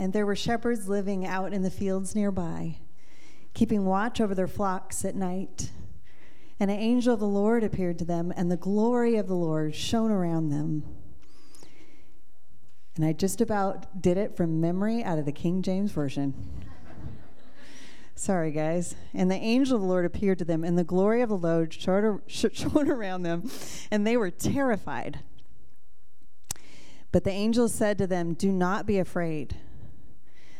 and there were shepherds living out in the fields nearby, keeping watch over their flocks at night. And an angel of the Lord appeared to them, and the glory of the Lord shone around them. And I just about did it from memory out of the King James Version. Sorry, guys. And the angel of the Lord appeared to them, and the glory of the Lord shone around them, and they were terrified. But the angel said to them, Do not be afraid.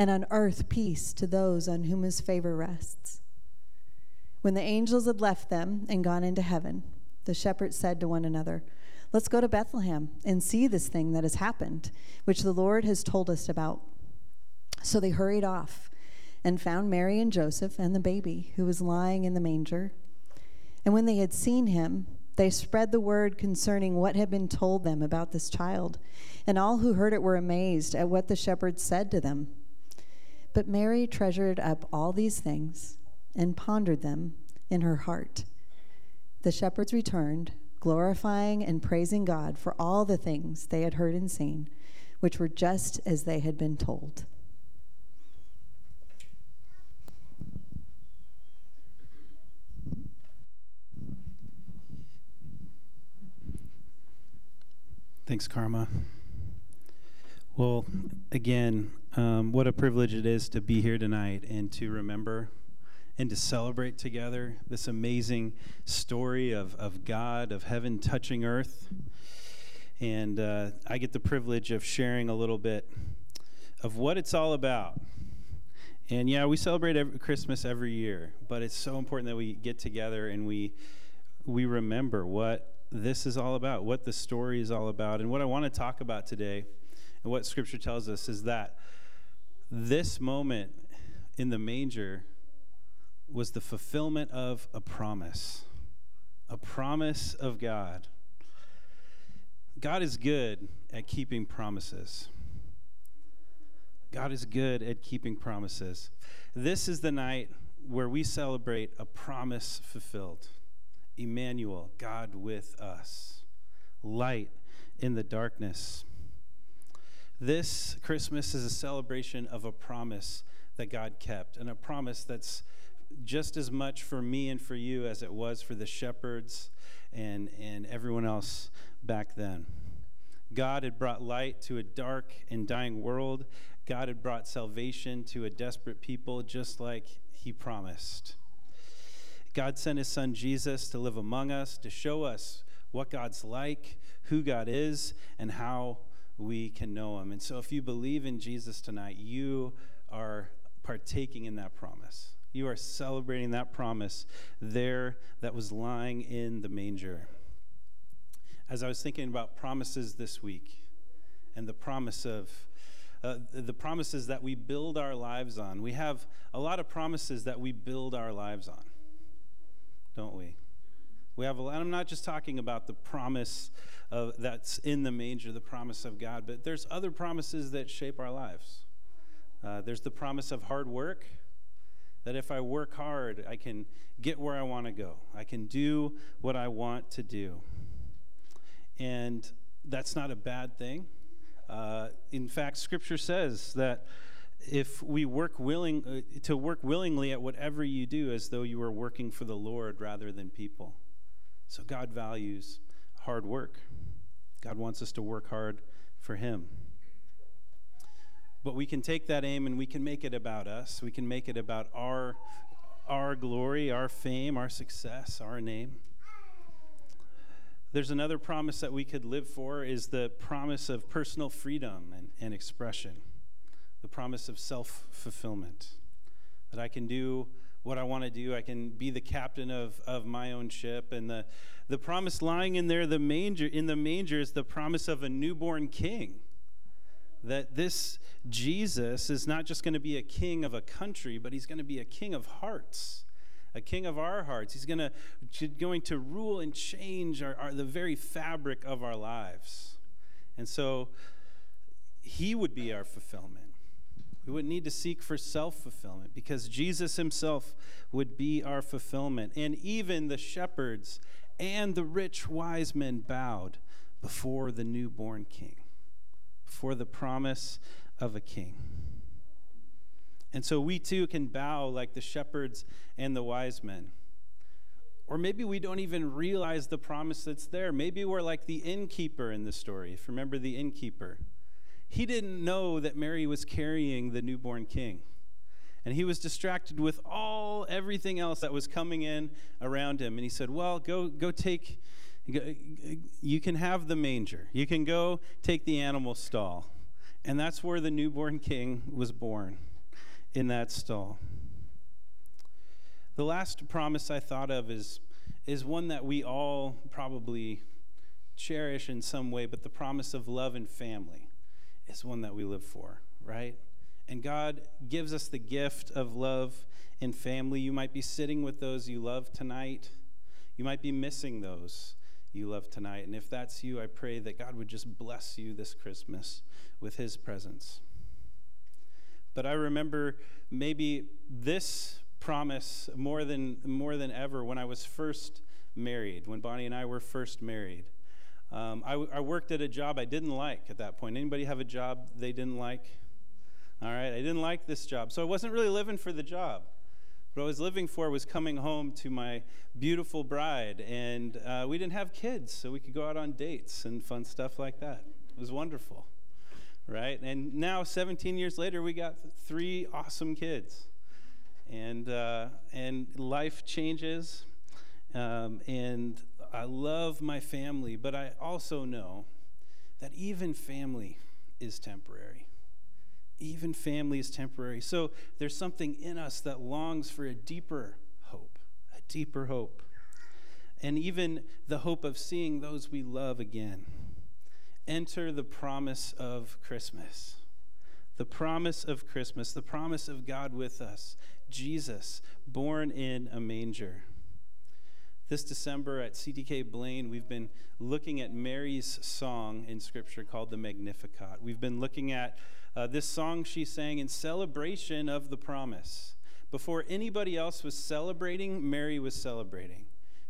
and on earth peace to those on whom his favor rests. When the angels had left them and gone into heaven, the shepherds said to one another, Let's go to Bethlehem and see this thing that has happened, which the Lord has told us about. So they hurried off and found Mary and Joseph and the baby who was lying in the manger. And when they had seen him, they spread the word concerning what had been told them about this child. And all who heard it were amazed at what the shepherds said to them. But Mary treasured up all these things and pondered them in her heart. The shepherds returned, glorifying and praising God for all the things they had heard and seen, which were just as they had been told. Thanks, Karma. Well, again, um, what a privilege it is to be here tonight and to remember and to celebrate together this amazing story of, of God, of heaven touching earth. And uh, I get the privilege of sharing a little bit of what it's all about. And yeah, we celebrate every, Christmas every year, but it's so important that we get together and we we remember what this is all about, what the story is all about. And what I want to talk about today, and what Scripture tells us, is that this moment in the manger was the fulfillment of a promise, a promise of God. God is good at keeping promises. God is good at keeping promises. This is the night where we celebrate a promise fulfilled. Emmanuel, God with us, light in the darkness. This Christmas is a celebration of a promise that God kept, and a promise that's just as much for me and for you as it was for the shepherds and, and everyone else back then. God had brought light to a dark and dying world. God had brought salvation to a desperate people, just like He promised. God sent his son Jesus to live among us, to show us what God's like, who God is, and how we can know him. And so, if you believe in Jesus tonight, you are partaking in that promise. You are celebrating that promise there that was lying in the manger. As I was thinking about promises this week and the promise of uh, the promises that we build our lives on, we have a lot of promises that we build our lives on don't we? We have, a, and I'm not just talking about the promise of, that's in the manger, the promise of God, but there's other promises that shape our lives. Uh, there's the promise of hard work, that if I work hard, I can get where I want to go. I can do what I want to do. And that's not a bad thing. Uh, in fact, Scripture says that if we work willing uh, to work willingly at whatever you do as though you are working for the Lord rather than people. So God values hard work. God wants us to work hard for him. But we can take that aim and we can make it about us. We can make it about our our glory, our fame, our success, our name. There's another promise that we could live for is the promise of personal freedom and, and expression the promise of self fulfillment. That I can do what I want to do. I can be the captain of, of my own ship. And the, the promise lying in there, the manger, in the manger is the promise of a newborn king. that this Jesus is not just going to be a king of a country, but he's going to be a king of hearts, a king of our hearts. He's going to, going to rule and change our, our, the very fabric of our lives. And so he would be our fulfillment. We wouldn't need to seek for self fulfillment because Jesus himself would be our fulfillment. And even the shepherds and the rich wise men bowed before the newborn king, before the promise of a king. And so we too can bow like the shepherds and the wise men. Or maybe we don't even realize the promise that's there. Maybe we're like the innkeeper in the story. If you remember the innkeeper, he didn't know that Mary was carrying the newborn king. And he was distracted with all everything else that was coming in around him. And he said, Well, go, go take, you can have the manger. You can go take the animal stall. And that's where the newborn king was born, in that stall. The last promise I thought of is, is one that we all probably cherish in some way, but the promise of love and family is one that we live for, right? And God gives us the gift of love and family. You might be sitting with those you love tonight. You might be missing those you love tonight. And if that's you, I pray that God would just bless you this Christmas with his presence. But I remember maybe this promise more than more than ever when I was first married, when Bonnie and I were first married. Um, I, I worked at a job I didn't like at that point. Anybody have a job they didn't like? All right, I didn't like this job. So I wasn't really living for the job. What I was living for was coming home to my beautiful bride. And uh, we didn't have kids, so we could go out on dates and fun stuff like that. It was wonderful, right? And now, 17 years later, we got three awesome kids. And, uh, and life changes. Um, and I love my family, but I also know that even family is temporary. Even family is temporary. So there's something in us that longs for a deeper hope, a deeper hope. And even the hope of seeing those we love again. Enter the promise of Christmas. The promise of Christmas, the promise of God with us, Jesus, born in a manger. This December at CTK Blaine, we've been looking at Mary's song in Scripture called the Magnificat. We've been looking at uh, this song she sang in celebration of the promise. Before anybody else was celebrating, Mary was celebrating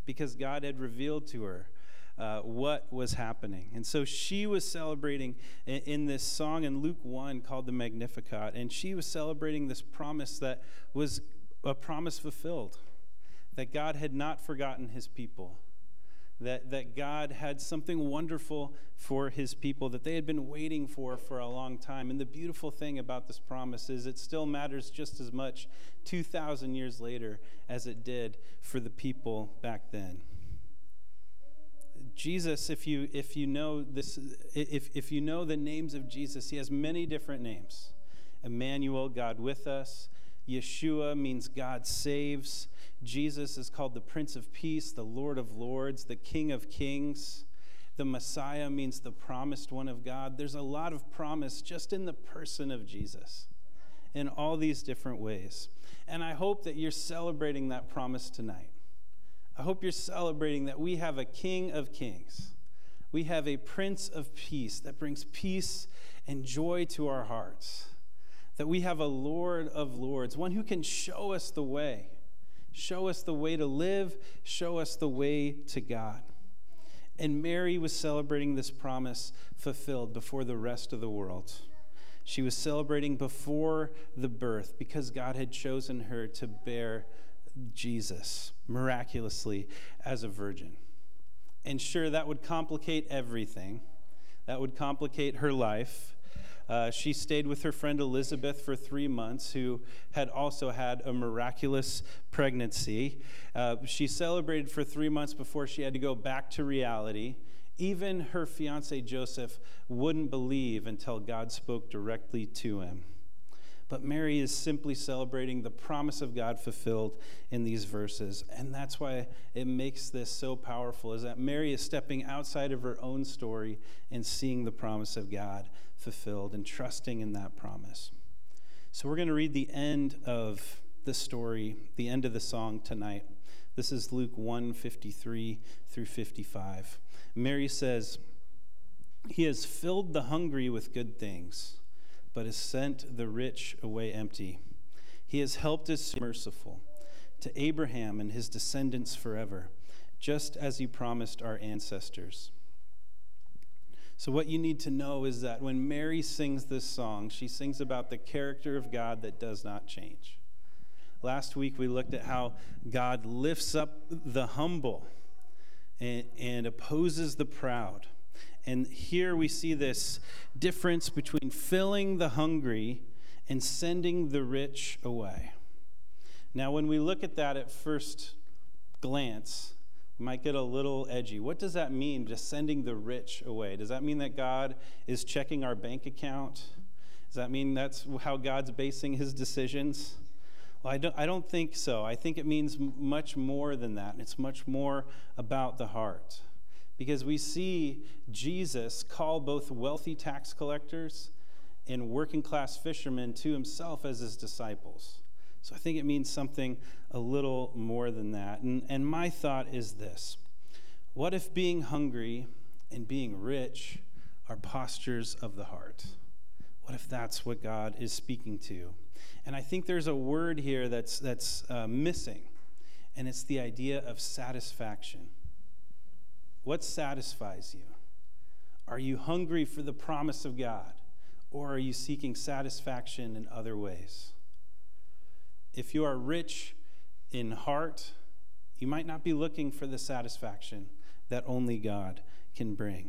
because God had revealed to her uh, what was happening. And so she was celebrating in, in, this song in Luke 1 called the Magnificat, and she was celebrating this promise that was a promise fulfilled that God had not forgotten his people, that, that God had something wonderful for his people that they had been waiting for for a long time. And the beautiful thing about this promise is it still matters just as much 2,000 years later as it did for the people back then. Jesus, if you, if you know this, if, if you know the names of Jesus, he has many different names. Emmanuel, God with us. Yeshua means God saves. Jesus is called the Prince of Peace, the Lord of Lords, the King of Kings. The Messiah means the promised one of God. There's a lot of promise just in the person of Jesus in all these different ways. And I hope that you're celebrating that promise tonight. I hope you're celebrating that we have a King of Kings. We have a Prince of Peace that brings peace and joy to our hearts. That we have a Lord of Lords, one who can show us the way Show us the way to live, show us the way to God. And Mary was celebrating this promise fulfilled before the rest of the world. She was celebrating before the birth because God had chosen her to bear Jesus miraculously as a virgin. And sure, that would complicate everything. That would complicate her life. Uh, she stayed with her friend Elizabeth for three months, who had also had a miraculous pregnancy. Uh, she celebrated for three months before she had to go back to reality. Even her fiance Joseph wouldn't believe until God spoke directly to him. But Mary is simply celebrating the promise of God fulfilled in these verses. And that's why it makes this so powerful is that Mary is stepping outside of her own story and seeing the promise of God fulfilled and trusting in that promise. So we're going to read the end of the story, the end of the song tonight. This is Luke 1 53 through 55. Mary says, He has filled the hungry with good things, but has sent the rich away empty. He has helped us merciful to Abraham and his descendants forever, just as he promised our ancestors. So, what you need to know is that when Mary sings this song, she sings about the character of God that does not change. Last week, we looked at how God lifts up the humble and, and opposes the proud. And here we see this difference between filling the hungry and sending the rich away. Now, when we look at that at first glance, might get a little edgy. What does that mean, just sending the rich away? Does that mean that God is checking our bank account? Does that mean that's how God's basing his decisions? Well, I don't, I don't think so. I think it means much more than that. It's much more about the heart. Because we see Jesus call both wealthy tax collectors and working class fishermen to himself as his disciples. So I think it means something a little more than that. And, and my thought is this What if being hungry and being rich are postures of the heart? What if that's what God is speaking to? And I think there's a word here that's, that's uh, missing, and it's the idea of satisfaction. What satisfies you? Are you hungry for the promise of God, or are you seeking satisfaction in other ways? If you are rich in heart, you might not be looking for the satisfaction that only God can bring.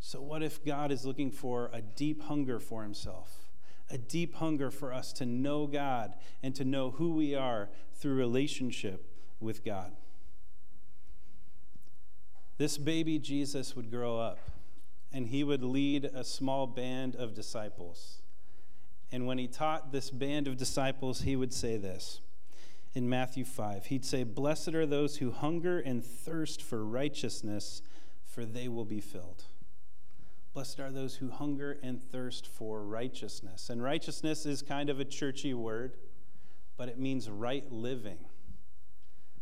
So, what if God is looking for a deep hunger for himself? a deep hunger for us to know God and to know who we are through relationship with God. This baby Jesus would grow up and he would lead a small band of disciples. And when he taught this band of disciples, he would say this in Matthew 5. He'd say, Blessed are those who hunger and thirst for righteousness, for they will be filled. Blessed are those who hunger and thirst for righteousness. And righteousness is kind of a churchy word, but it means right living.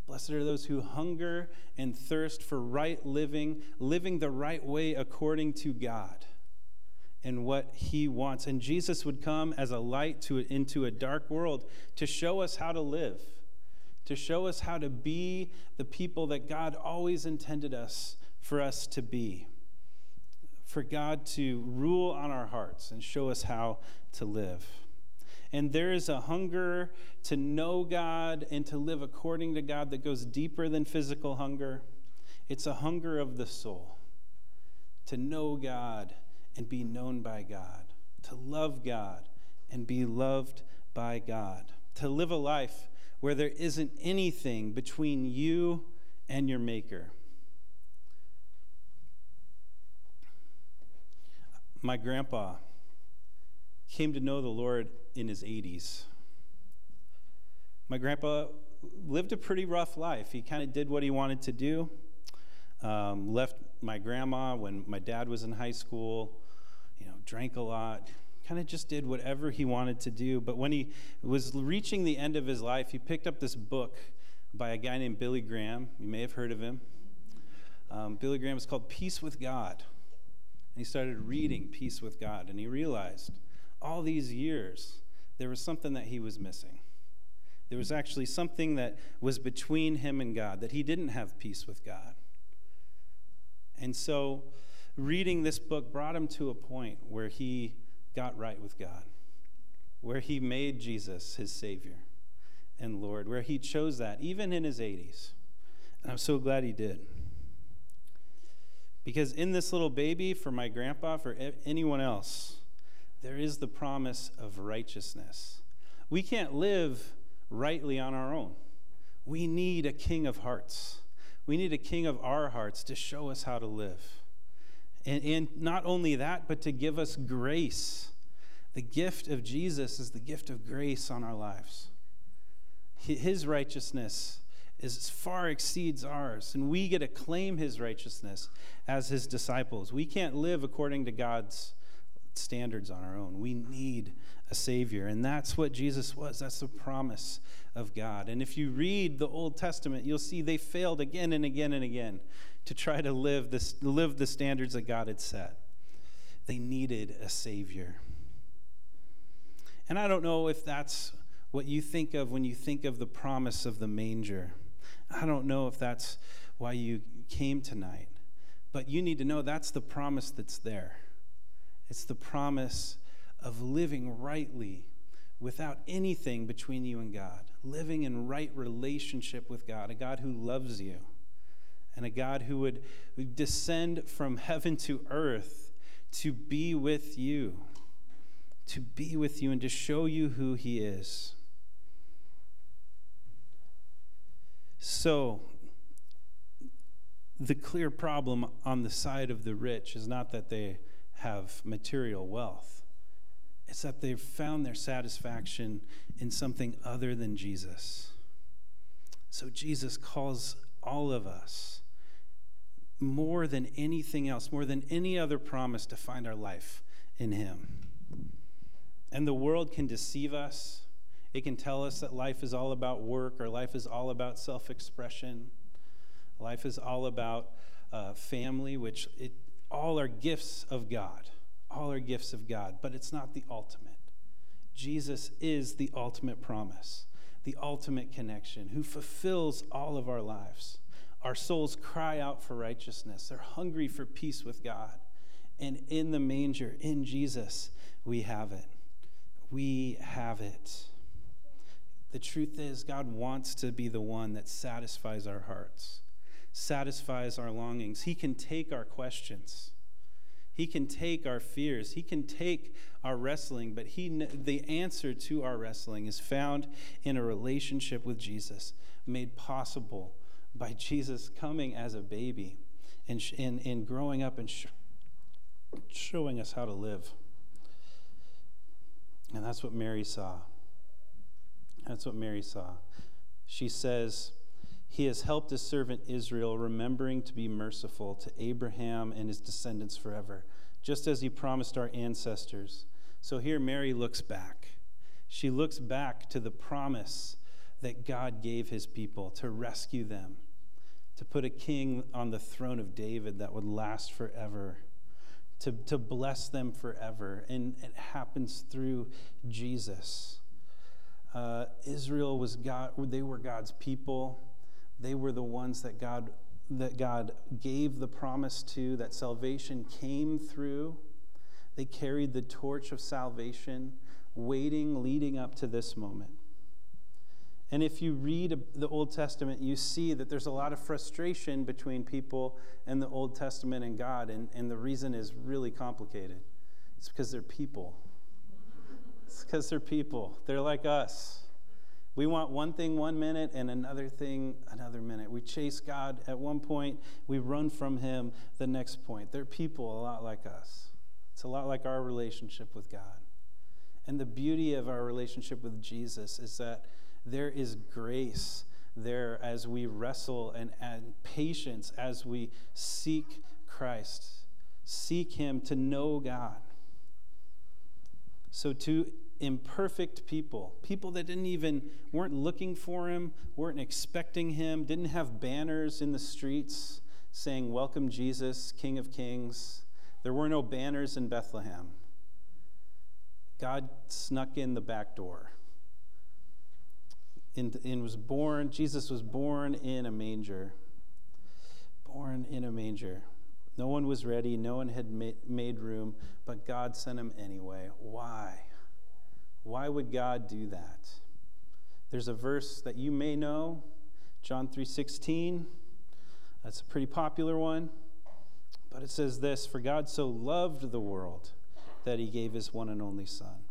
Blessed are those who hunger and thirst for right living, living the right way according to God and what He wants. And Jesus would come as a light to, into a dark world to show us how to live, to show us how to be the people that God always intended us for us to be for God to rule on our hearts and show us how to live. And there is a hunger to know God and to live according to God that goes deeper than physical hunger. It's a hunger of the soul to know God and be known by God, to love God and be loved by God, to live a life where there isn't anything between you and your Maker. My grandpa came to know the Lord in his 80s. My grandpa lived a pretty rough life. He kind of did what he wanted to do. Um, left my grandma when my dad was in high school, drank a lot, kind of just did whatever he wanted to do. But when he was reaching the end of his life, he picked up this book by a guy named Billy Graham. You may have heard of him. Um, Billy Graham is called Peace with God. And he started reading Peace with God, and he realized all these years there was something that he was missing. There was actually something that was between him and God, that he didn't have peace with God. And so, reading this book brought him to a point where he got right with God, where he made Jesus his Savior and Lord, where he chose that, even in his 80s. And I'm so glad he did. Because in this little baby, for my grandpa, for anyone else, there is the promise of righteousness. We can't live rightly on our own. We need a king of hearts. We need a king of our hearts to show us how to live. And, and not only that, but to give us grace The gift of Jesus is the gift of grace on our lives. His righteousness is far exceeds ours, and we get to claim his righteousness as his disciples. We can't live according to God's standards on our own. We need a Savior. And that's what Jesus was. That's the promise of God. And if you read the Old Testament, you'll see they failed again and again and again to try to live, this, live the standards that God had set. They needed a Savior. And I don't know if that's what you think of when you think of the promise of the manger. I don't know if that's why you came tonight. But you need to know that's the promise that's there. It's the promise of living rightly without anything between you and God, living in right relationship with God, a God who loves you, and a God who would descend from heaven to earth to be with you, to be with you and to show you who He is. So, the clear problem on the side of the rich is not that they have material wealth. It's that they've found their satisfaction in something other than Jesus. So Jesus calls all of us more than anything else, more than any other promise, to find our life in Him. And the world can deceive us. It can tell us that life is all about work or life is all about self expression. Life is all about uh, family, which it, all are gifts of God. All are gifts of God, but it's not the ultimate. Jesus is the ultimate promise, the ultimate connection, who fulfills all of our lives. Our souls cry out for righteousness, they're hungry for peace with God. And in the manger, in Jesus, we have it. We have it. The truth is, God wants to be the one that satisfies our hearts, satisfies our longings. He can take our questions. He can take our fears. He can take our wrestling, but he, the answer to our wrestling is found in a relationship with Jesus, made possible by Jesus coming as a baby and, and, and growing up and sh- showing us how to live. And that's what Mary saw. That's what Mary saw. She says, He has helped his servant Israel, remembering to be merciful to Abraham and his descendants forever, just as he promised our ancestors. So here Mary looks back. She looks back to the promise that God gave his people to rescue them, to put a king on the throne of David that would last forever to, to bless them forever. And it happens through Jesus. Uh, Israel was God, they were God's people. They were the ones that God, that God gave the promise to, that salvation came through. They carried the torch of salvation, waiting, leading up to this moment. And if you read the Old Testament, you see that there's a lot of frustration between people and the Old Testament and God. And, and the reason is really complicated it's because they're people. It's because they're people. They're like us. We want one thing one minute and another thing another minute. We chase God at one point, we run from Him the next point. They're people a lot like us. It's a lot like our relationship with God. And the beauty of our relationship with Jesus is that there is grace there as we wrestle and, and patience as we seek Christ, seek Him to know God. So, to imperfect people, people that didn't even, weren't looking for Him, weren't expecting Him, didn't have banners in the streets saying, Welcome, Jesus, King of Kings. There were no banners in Bethlehem. God snuck in the back door and, and was born, Jesus was born in a manger. Born in a manger. No one was ready, no one had made room, but God sent him anyway. Why? Why would God do that? There's a verse that you may know, John 3:16. That's a pretty popular one. But it says this, for God so loved the world that he gave his one and only son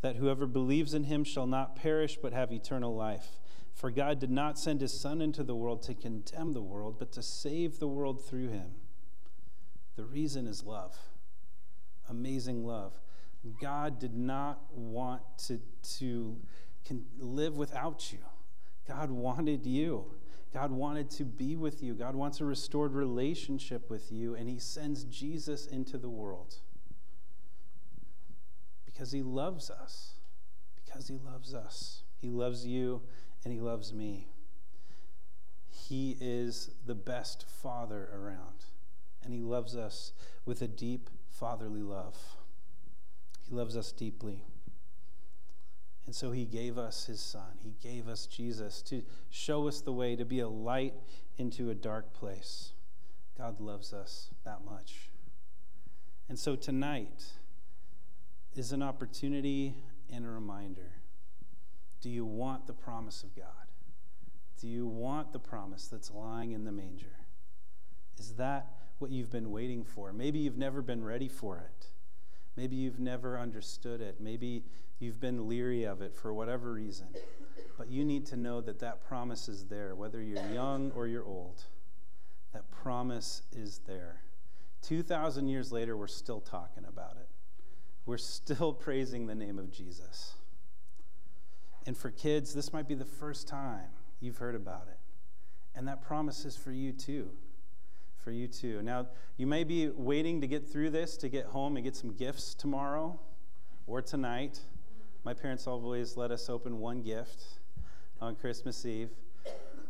that whoever believes in him shall not perish but have eternal life. For God did not send his Son into the world to condemn the world, but to save the world through him. The reason is love. Amazing love. God did not want to, to live without you. God wanted you. God wanted to be with you. God wants a restored relationship with you, and He sends Jesus into the world because He loves us. Because He loves us. He loves you, and He loves me. He is the best Father around, and He loves us with a deep fatherly love. He loves us deeply. And so he gave us his son. He gave us Jesus to show us the way to be a light into a dark place. God loves us that much. And so tonight is an opportunity and a reminder. Do you want the promise of God? Do you want the promise that's lying in the manger? Is that what you've been waiting for? Maybe you've never been ready for it. Maybe you've never understood it. Maybe you've been leery of it for whatever reason. But you need to know that that promise is there, whether you're young or you're old. That promise is there. 2,000 years later, we're still talking about it. We're still praising the name of Jesus. And for kids, this might be the first time you've heard about it. And that promise is for you too. For you too. Now, you may be waiting to get through this, to get home and get some gifts tomorrow or tonight. My parents always let us open one gift on Christmas Eve.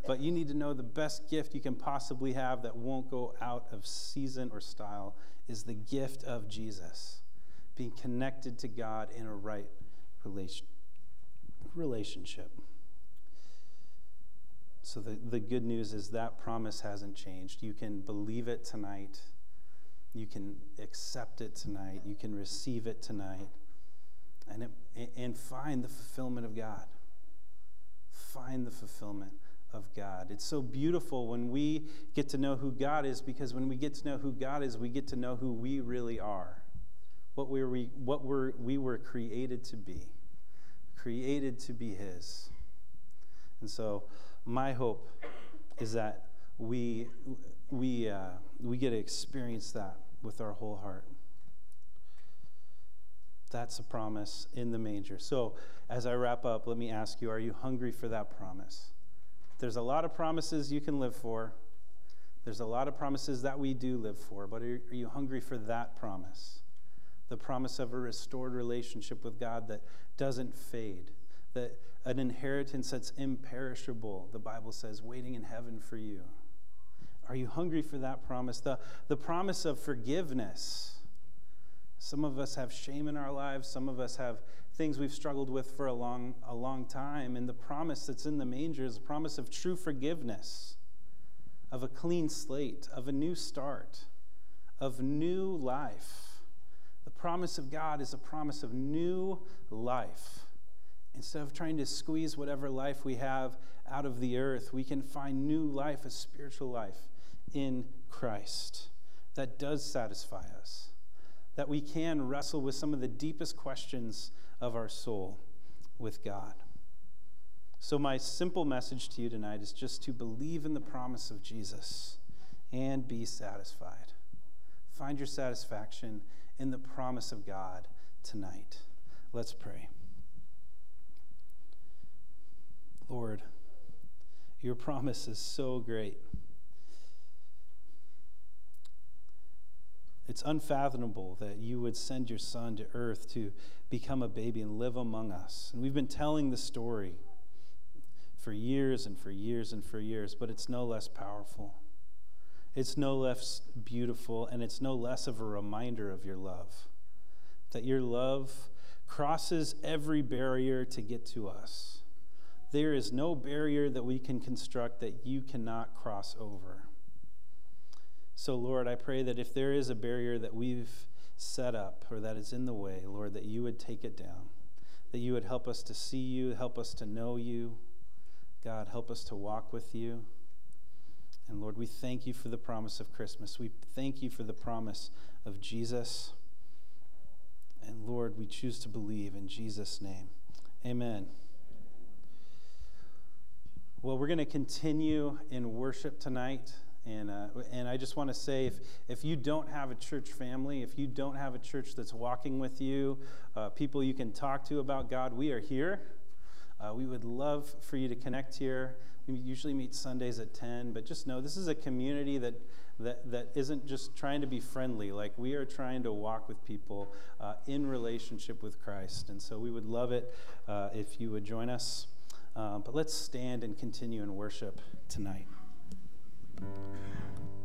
But you need to know the best gift you can possibly have that won't go out of season or style is the gift of Jesus, being connected to God in a right relation, relationship. So, the, the good news is that promise hasn't changed. You can believe it tonight, you can accept it tonight, you can receive it tonight and, it, and find the fulfillment of God. Find the fulfillment of God. It's so beautiful when we get to know who God is because when we get to know who God is, we get to know who we really are. What, we we, what we're, we were created to be. Created to be His. And so, my hope is that we, we, uh, we get to experience that with our whole heart. That's a promise in the manger. So, as I wrap up, let me ask you are you hungry for that promise? There's a lot of promises you can live for. There's a lot of promises that we do live for, but are you hungry for that promise? The promise of a restored relationship with God that doesn't fade, that an inheritance that's imperishable, the Bible says, waiting in heaven for you. Are you hungry for that promise? The, the promise of forgiveness some of us have shame in our lives. Some of us have things we've struggled with for a long, a long time. And the promise that's in the manger is a promise of true forgiveness, of a clean slate, of a new start, of new life. Promise of God is a promise of new life. Instead of trying to squeeze whatever life we have out of the earth, we can find new life, a spiritual life in Christ that does satisfy us that we can wrestle with some of the deepest questions of our soul with God. So, my simple message to you tonight is just to believe in the promise of Jesus and be satisfied. Find your satisfaction in the promise of God tonight. Let's pray. Lord, your promise is so great. It's unfathomable that you would send your son to earth to become a baby and live among us. And we've been telling the story for years and for years and for years, but it's no less powerful. It's no less beautiful, and it's no less of a reminder of your love. That your love crosses every barrier to get to us. There is no barrier that we can construct that you cannot cross over. So, Lord, I pray that if there is a barrier that we've set up or that is in the way, Lord, that you would take it down, that you would help us to see you, help us to know you. God, help us to walk with you. And Lord, we thank you for the promise of Christmas. We thank you for the promise of Jesus. And Lord, we choose to believe in Jesus' name. Amen. Well, we're going to continue in worship tonight And, uh, and I just want to say if, if you don't have a church family, if you don't have a church that's walking with you, uh, people you can talk to about God, we are here. Uh, we would love for you to connect here. We usually meet Sundays at 10, but just know this is a community that, that, that isn't just trying to be friendly. Like we are trying to walk with people uh, in relationship with Christ. And so we would love it uh, if you would join us. Uh, but let's stand and continue in worship tonight.